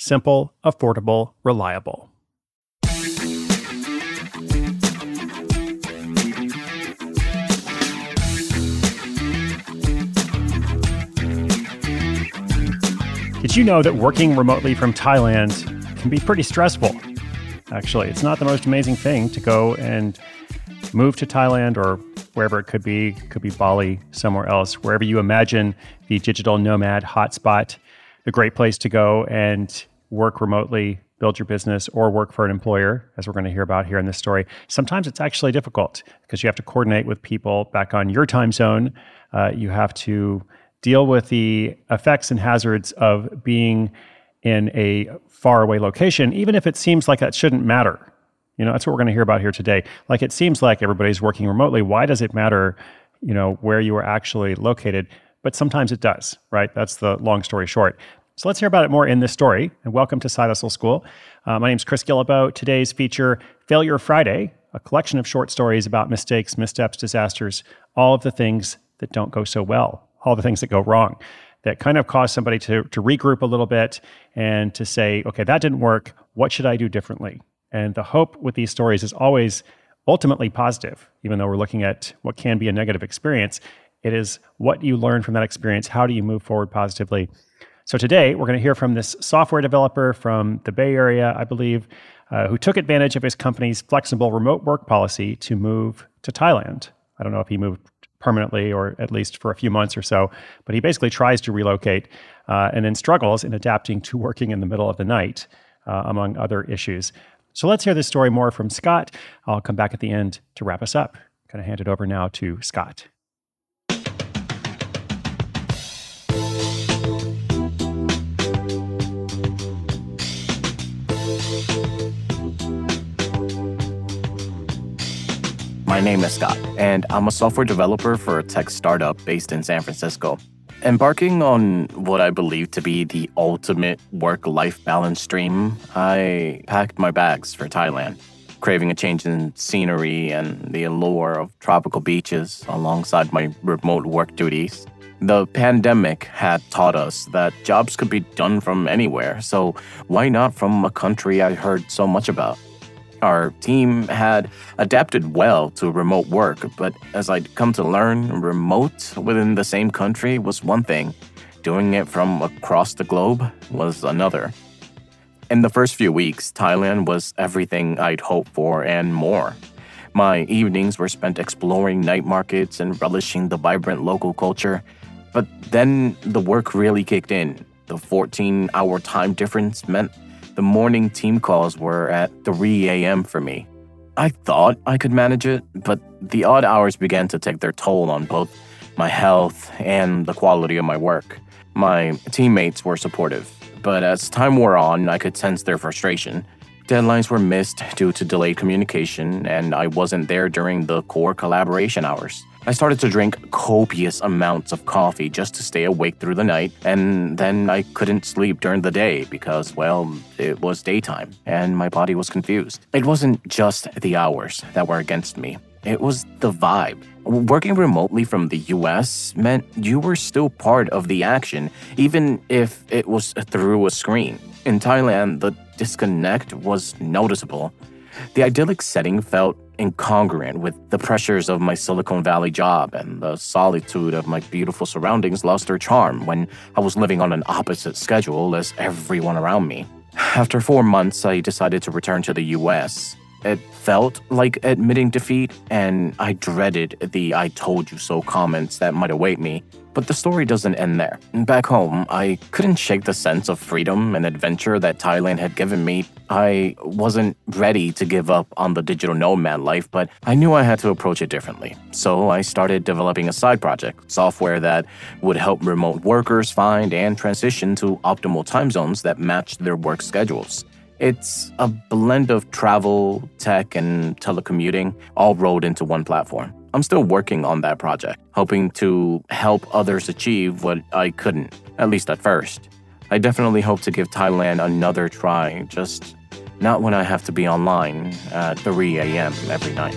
Simple, affordable, reliable. Did you know that working remotely from Thailand can be pretty stressful? Actually, it's not the most amazing thing to go and move to Thailand or wherever it could be, could be Bali, somewhere else, wherever you imagine the digital nomad hotspot, a great place to go and work remotely, build your business, or work for an employer, as we're going to hear about here in this story. Sometimes it's actually difficult because you have to coordinate with people back on your time zone. Uh, you have to deal with the effects and hazards of being in a faraway location, even if it seems like that shouldn't matter. You know, that's what we're going to hear about here today. Like it seems like everybody's working remotely. Why does it matter, you know, where you are actually located? But sometimes it does, right? That's the long story short. So let's hear about it more in this story. And welcome to Side Hustle School. Uh, my name is Chris Guillebeau. Today's feature, Failure Friday, a collection of short stories about mistakes, missteps, disasters, all of the things that don't go so well all the things that go wrong that kind of cause somebody to, to regroup a little bit and to say, okay, that didn't work. What should I do differently? And the hope with these stories is always ultimately positive, even though we're looking at what can be a negative experience. It is what you learn from that experience. How do you move forward positively? So today, we're going to hear from this software developer from the Bay Area, I believe, uh, who took advantage of his company's flexible remote work policy to move to Thailand. I don't know if he moved permanently or at least for a few months or so. But he basically tries to relocate uh, and then struggles in adapting to working in the middle of the night, uh, among other issues. So let's hear this story more from Scott. I'll come back at the end to wrap us up. Kind of hand it over now to Scott. My name is Scott, and I'm a software developer for a tech startup based in San Francisco. Embarking on what I believe to be the ultimate work life balance dream, I packed my bags for Thailand, craving a change in scenery and the allure of tropical beaches alongside my remote work duties. The pandemic had taught us that jobs could be done from anywhere, so why not from a country I heard so much about? Our team had adapted well to remote work, but as I'd come to learn, remote within the same country was one thing, doing it from across the globe was another. In the first few weeks, Thailand was everything I'd hoped for and more. My evenings were spent exploring night markets and relishing the vibrant local culture. But then the work really kicked in. The 14 hour time difference meant the morning team calls were at 3 a.m. for me. I thought I could manage it, but the odd hours began to take their toll on both my health and the quality of my work. My teammates were supportive, but as time wore on, I could sense their frustration. Deadlines were missed due to delayed communication, and I wasn't there during the core collaboration hours. I started to drink copious amounts of coffee just to stay awake through the night, and then I couldn't sleep during the day because, well, it was daytime and my body was confused. It wasn't just the hours that were against me, it was the vibe. Working remotely from the US meant you were still part of the action, even if it was through a screen. In Thailand, the disconnect was noticeable. The idyllic setting felt incongruent with the pressures of my Silicon Valley job, and the solitude of my beautiful surroundings lost their charm when I was living on an opposite schedule as everyone around me. After four months, I decided to return to the US. It felt like admitting defeat, and I dreaded the I told you so comments that might await me. But the story doesn't end there. Back home, I couldn't shake the sense of freedom and adventure that Thailand had given me. I wasn't ready to give up on the digital nomad life, but I knew I had to approach it differently. So I started developing a side project, software that would help remote workers find and transition to optimal time zones that matched their work schedules. It's a blend of travel, tech, and telecommuting all rolled into one platform. I'm still working on that project, hoping to help others achieve what I couldn't, at least at first. I definitely hope to give Thailand another try, just not when I have to be online at 3 a.m. every night.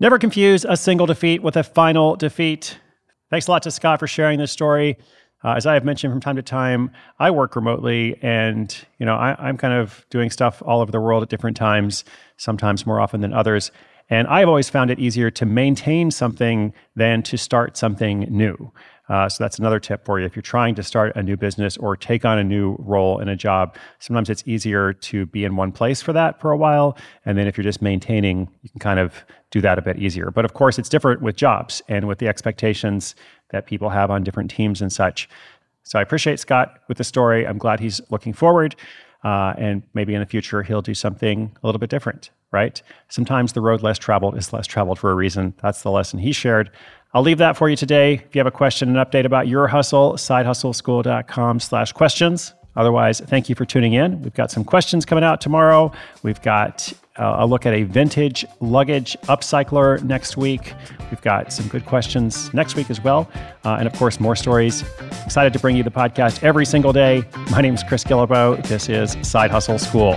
Never confuse a single defeat with a final defeat. Thanks a lot to Scott for sharing this story. Uh, as I have mentioned from time to time, I work remotely, and you know I, I'm kind of doing stuff all over the world at different times, sometimes more often than others. And I've always found it easier to maintain something than to start something new. Uh, so that's another tip for you. If you're trying to start a new business or take on a new role in a job, sometimes it's easier to be in one place for that for a while. And then if you're just maintaining, you can kind of do that a bit easier. But of course, it's different with jobs and with the expectations that people have on different teams and such. So I appreciate Scott with the story. I'm glad he's looking forward. Uh, and maybe in the future, he'll do something a little bit different, right? Sometimes the road less traveled is less traveled for a reason. That's the lesson he shared. I'll leave that for you today. If you have a question, an update about your hustle, sidehustleschool.com slash questions. Otherwise, thank you for tuning in. We've got some questions coming out tomorrow. We've got uh, a look at a vintage luggage upcycler next week. We've got some good questions next week as well. Uh, and of course, more stories. Excited to bring you the podcast every single day. My name is Chris Guillebeau. This is Side Hustle School.